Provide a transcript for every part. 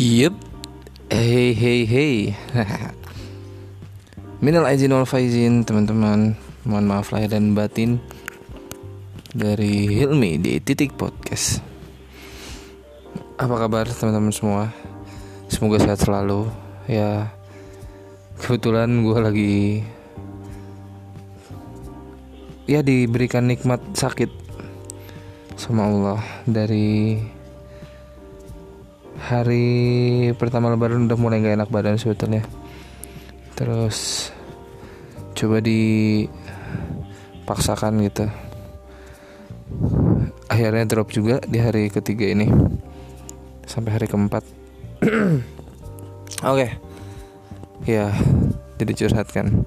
Yup. Hey hey hey. Minal aizin wal faizin teman-teman. Mohon maaf lahir dan batin dari Hilmi di Titik Podcast. Apa kabar teman-teman semua? Semoga sehat selalu. Ya kebetulan gue lagi ya diberikan nikmat sakit sama Allah dari hari pertama lebaran udah mulai gak enak badan sebetulnya. Terus coba dipaksakan gitu. Akhirnya drop juga di hari ketiga ini. Sampai hari keempat. Oke. Okay. ya jadi curhatkan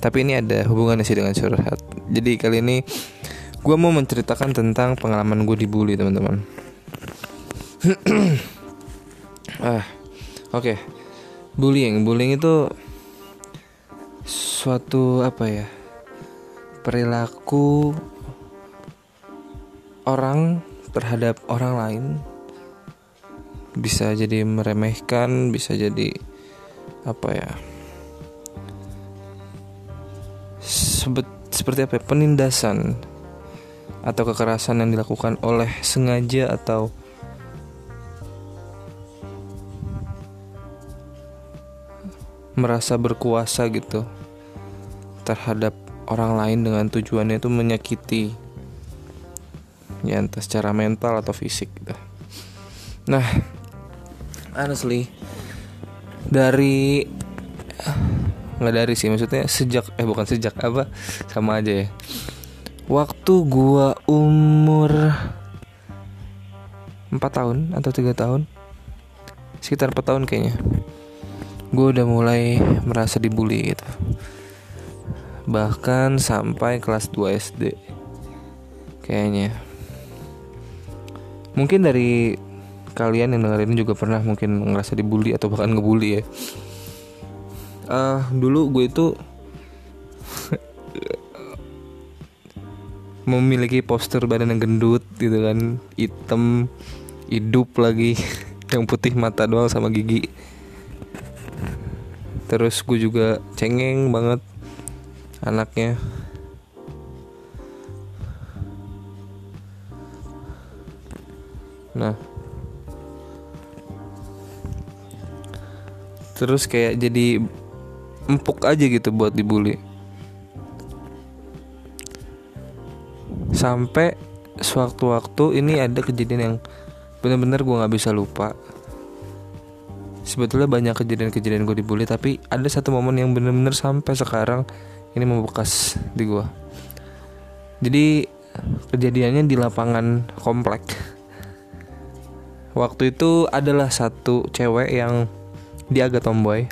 tapi ini ada hubungannya sih dengan curhat. Jadi kali ini gue mau menceritakan tentang pengalaman gue dibully teman-teman ah oke. Okay. bullying. Bullying itu suatu apa ya? Perilaku orang terhadap orang lain bisa jadi meremehkan bisa jadi apa ya? Sebet, seperti apa ya, penindasan atau kekerasan yang dilakukan oleh sengaja atau merasa berkuasa gitu terhadap orang lain dengan tujuannya itu menyakiti ya entah secara mental atau fisik gitu. Nah, honestly dari nggak dari sih maksudnya sejak eh bukan sejak apa sama aja ya. Waktu gua umur 4 tahun atau tiga tahun sekitar 4 tahun kayaknya gue udah mulai merasa dibully gitu. Bahkan sampai kelas 2 SD kayaknya. Mungkin dari kalian yang dengerin juga pernah mungkin ngerasa dibully atau bahkan ngebully ya. Uh, dulu gue itu memiliki postur badan yang gendut gitu kan. Hitam hidup lagi. Yang putih mata doang sama gigi terus gue juga cengeng banget anaknya. Nah. Terus kayak jadi empuk aja gitu buat dibully. Sampai sewaktu-waktu ini ada kejadian yang bener-bener gue nggak bisa lupa sebetulnya banyak kejadian-kejadian gue dibully tapi ada satu momen yang bener-bener sampai sekarang ini membekas di gue jadi kejadiannya di lapangan komplek. Waktu itu adalah satu cewek yang dia agak tomboy.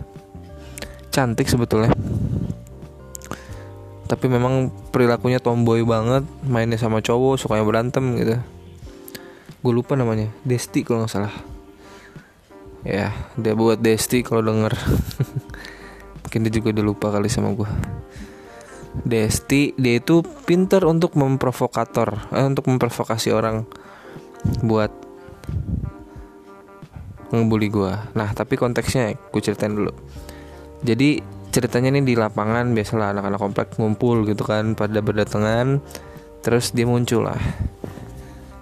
Cantik sebetulnya. Tapi memang perilakunya tomboy banget mainnya sama cowok sukanya berantem gitu. Gue lupa namanya Desti kalau nggak salah ya dia buat Desti kalau denger. Mungkin dia juga udah lupa kali sama gue Desti dia itu pinter untuk memprovokator eh, untuk memprovokasi orang buat ngebully gue nah tapi konteksnya gue ceritain dulu. Jadi ceritanya ini di lapangan biasalah anak-anak komplek ngumpul gitu kan pada berdatangan terus dia muncul lah.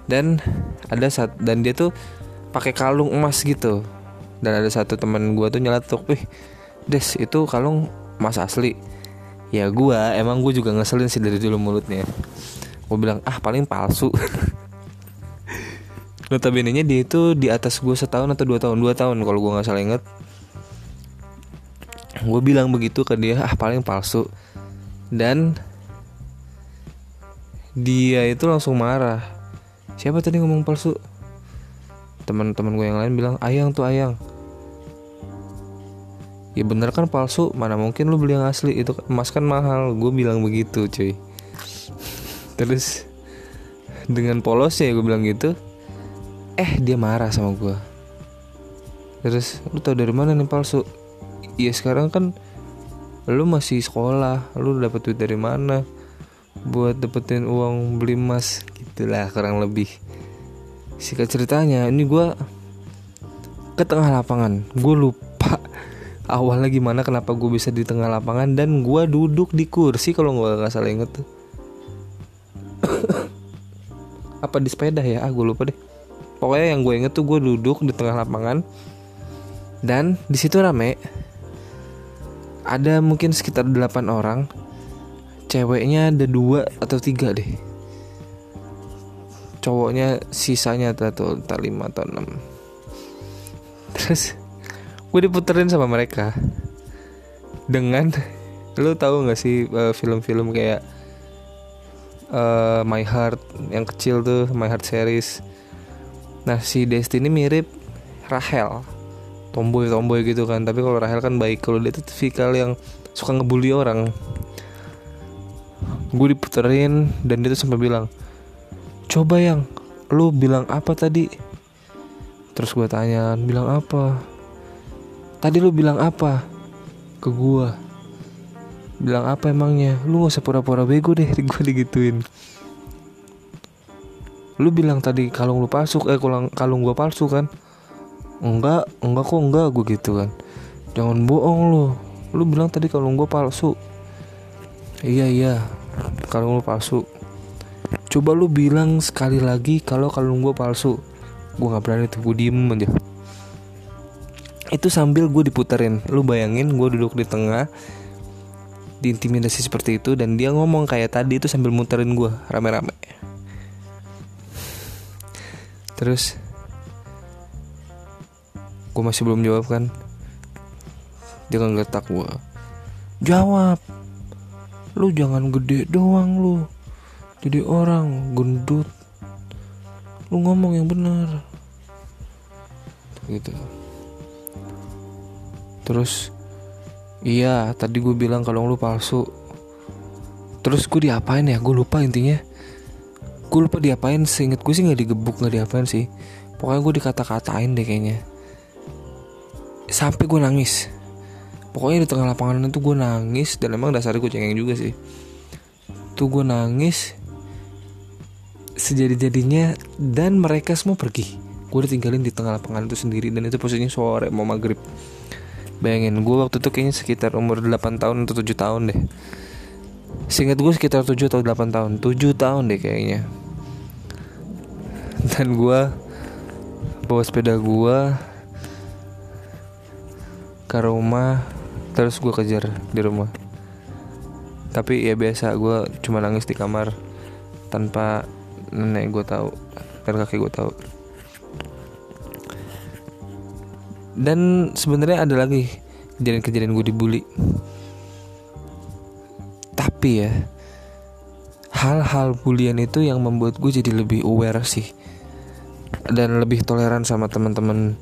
Dan ada saat dan dia tuh pakai kalung emas gitu dan ada satu teman gue tuh nyeletuk wih des itu kalung mas asli. Ya gue emang gue juga ngeselin sih dari dulu mulutnya. Gue bilang ah paling palsu. Notabene nya dia itu di atas gue setahun atau dua tahun dua tahun kalau gue nggak salah inget gue bilang begitu ke dia ah paling palsu. Dan dia itu langsung marah. Siapa tadi ngomong palsu? Teman-teman gue yang lain bilang ayang tuh ayang ya bener kan palsu mana mungkin lu beli yang asli? Itu emas kan mahal. Gue bilang begitu cuy. Terus dengan polosnya gue bilang gitu eh dia marah sama gue terus lu tau dari mana nih palsu? Iya sekarang kan lu masih sekolah lu dapet duit dari mana? Buat dapetin uang beli emas gitulah kurang lebih. Singkat ceritanya ini gue ke tengah lapangan. Gue lupa awalnya gimana kenapa gue bisa di tengah lapangan dan gue duduk di kursi kalau gue nggak salah inget tuh. Apa di sepeda ya? Ah gue lupa deh. Pokoknya yang gue inget tuh gue duduk di tengah lapangan dan di situ rame. Ada mungkin sekitar 8 orang. Ceweknya ada dua atau tiga deh. Cowoknya sisanya atau tak lima atau enam. Terus gue diputerin sama mereka. Dengan lo tahu nggak sih uh, film-film kayak uh, My Heart yang kecil tuh My Heart series. Nah si Destiny mirip Rahel. Tomboy tomboy gitu kan. Tapi kalau Rahel kan baik. Kalau dia tuh tipikal yang suka ngebully orang. Gue diputerin dan dia tuh sampai bilang coba yang lu bilang apa tadi? Terus gue tanya bilang apa tadi lu bilang apa? Ke gue bilang apa emangnya? Lu gak usah pura-pura bego deh gue digituin. Lu bilang tadi kalung lu palsu eh kalung kalung gue palsu kan? Enggak enggak kok enggak gue gitu kan. Jangan bohong lu. Lu bilang tadi kalung gue palsu. Iya iya. Kalung lu palsu. Coba lu bilang sekali lagi kalau kalung gue palsu. Gue nggak berani tuh gue diem aja itu sambil gue diputerin. Lu bayangin gue duduk di tengah diintimidasi seperti itu dan dia ngomong kayak tadi itu sambil muterin gue rame-rame. Terus gue masih belum jawab kan? Dia ngeletak gue jawab. Lu jangan gede doang lu. Jadi orang gendut. Lu ngomong yang benar. Gitu terus iya tadi gue bilang kalau lu palsu. Terus gue diapain ya? Gue lupa intinya. Gue lupa diapain seinget gue sih nggak digebuk nggak diapain sih. Pokoknya gue dikata-katain deh kayaknya. Sampai gue nangis. Pokoknya di tengah lapangan itu gue nangis dan emang dasarnya gue cengeng juga sih. Tuh gue nangis sejadi-jadinya dan mereka semua pergi. Gue ditinggalin di tengah lapangan itu sendiri dan itu posisinya sore mau maghrib bayangin gue waktu itu kayaknya sekitar umur 8 tahun atau 7 tahun deh. Seingat gue sekitar 7 atau 8 tahun 7 tahun deh kayaknya. Dan gue Bawa sepeda gue Ke rumah terus gue kejar di rumah. Tapi ya biasa gue cuma nangis di kamar tanpa nenek gue tahu dan kakek gue tahu dan sebenarnya ada lagi kejadian-kejadian gue dibully. Tapi ya hal-hal bulian itu yang membuat gue jadi lebih aware sih. Dan lebih toleran sama teman-teman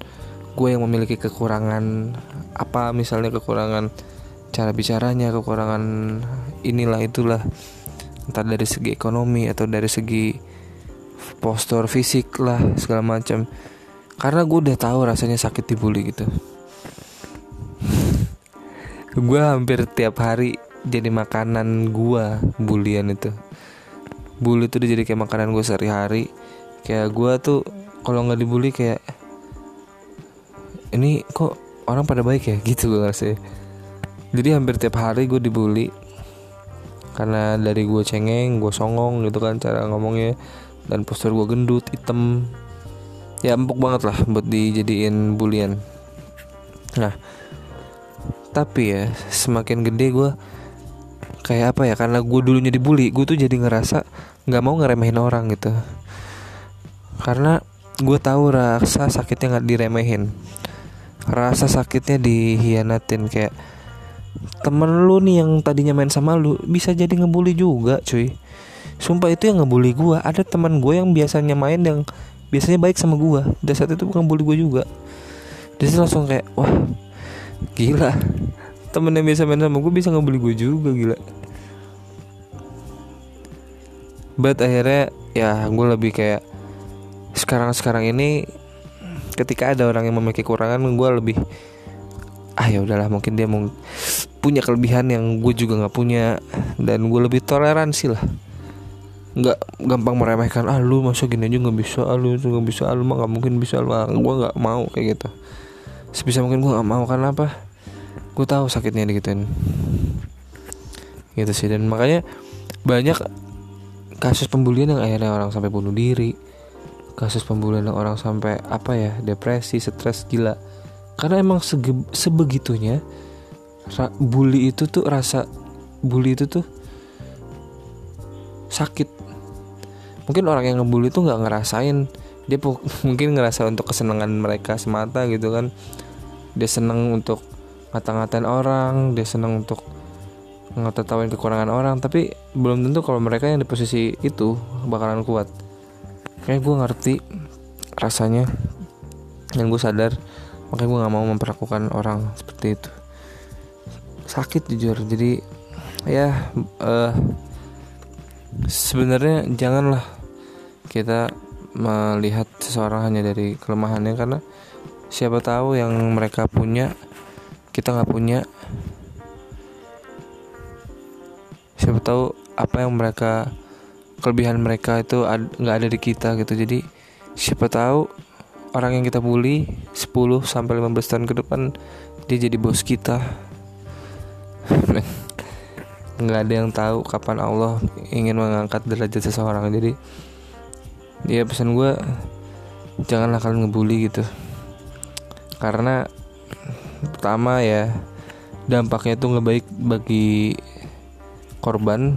gue yang memiliki kekurangan apa misalnya kekurangan cara bicaranya kekurangan inilah itulah. Entah dari segi ekonomi atau dari segi postur fisik lah segala macam karena gue udah tahu rasanya sakit dibully gitu. Gue hampir tiap hari jadi makanan gue bulian itu. Bully itu udah jadi kayak makanan gue sehari-hari. Kayak gue tuh kalau nggak dibully kayak ini kok orang pada baik ya? Gitu gue ngerasa. Jadi hampir tiap hari gue dibully. Karena dari gue cengeng gue songong gitu kan cara ngomongnya. Dan postur gue gendut hitam ya empuk banget lah buat dijadiin bulian. Nah tapi ya semakin gede gue kayak apa ya karena gue dulunya dibully gue tuh jadi ngerasa nggak mau ngeremehin orang gitu. Karena gue tahu rasa sakitnya nggak diremehin. Rasa sakitnya dihianatin kayak temen lu nih yang tadinya main sama lu bisa jadi ngebully juga cuy. Sumpah itu yang ngebully gue ada teman gue yang biasanya main yang biasanya baik sama gue dan saat itu bukan bully gue juga. Dia langsung kayak wah gila. Temen yang biasa main sama gue bisa ngebully gue juga gila. But akhirnya ya gue lebih kayak sekarang sekarang ini ketika ada orang yang memiliki kekurangan gue lebih ah ya udahlah mungkin dia mau punya kelebihan yang gue juga nggak punya. Dan gue lebih toleransi lah nggak gampang meremehkan ah lu masuk gini aja nggak bisa ah lu nggak bisa ah lu mah nggak mungkin bisa lu ah, gue nggak mau kayak gitu. Sebisa mungkin gue gak mau karena apa? Gue tahu sakitnya digituin gitu sih dan makanya banyak kasus pembulian yang akhirnya orang sampai bunuh diri kasus pembulian yang orang sampai apa ya depresi stres gila. Karena emang sege, sebegitunya ra, bully itu tuh rasa bully itu tuh sakit mungkin orang yang ngebully tuh nggak ngerasain. Dia mungkin ngerasa untuk kesenangan mereka semata gitu kan. Dia seneng untuk ngata-ngatain orang dia seneng untuk ngetawain kekurangan orang tapi belum tentu kalau mereka yang di posisi itu bakalan kuat. Kayak gue ngerti rasanya yang gue sadar makanya gue nggak mau memperlakukan orang seperti itu. Sakit jujur. Jadi ya uh, sebenarnya janganlah kita melihat seseorang hanya dari kelemahannya karena siapa tahu yang mereka punya kita nggak punya. Siapa tahu apa yang mereka kelebihan mereka itu nggak ada di kita gitu. Jadi siapa tahu orang yang kita bully 10 sampai 15 tahun ke depan dia jadi bos kita. Nggak ada yang tahu kapan Allah ingin mengangkat derajat seseorang. Jadi ya pesan gue janganlah kalian ngebully gitu. Karena pertama ya dampaknya itu nggak baik bagi korban.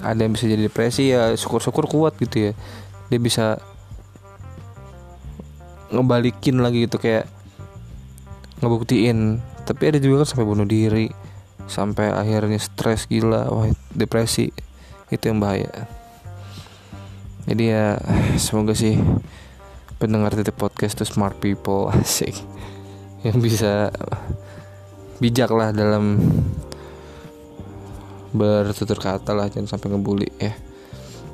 Ada yang bisa jadi depresi ya syukur-syukur kuat gitu ya. Dia bisa ngebalikin lagi gitu kayak ngebuktiin. Tapi ada juga kan sampai bunuh diri sampai akhirnya stres gila wah depresi. Itu yang bahaya jadi ya semoga sih pendengar titik podcast tuh smart people asik. Yang bisa bijak lah dalam bertutur kata lah jangan sampai ngebully ya.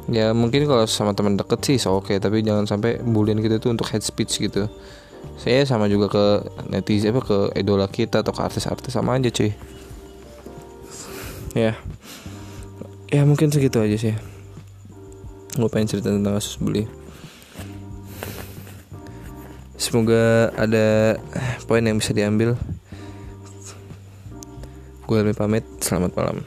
Ya mungkin kalau sama teman deket sih so oke. Okay, tapi jangan sampai bullying gitu tuh untuk head speech gitu. Saya sama juga ke netizen apa ke idola kita atau ke artis-artis sama aja cuy. Ya. Ya mungkin segitu aja sih gue pengen cerita tentang kasus bully Semoga ada poin yang bisa diambil. Gue pamit. Selamat malam.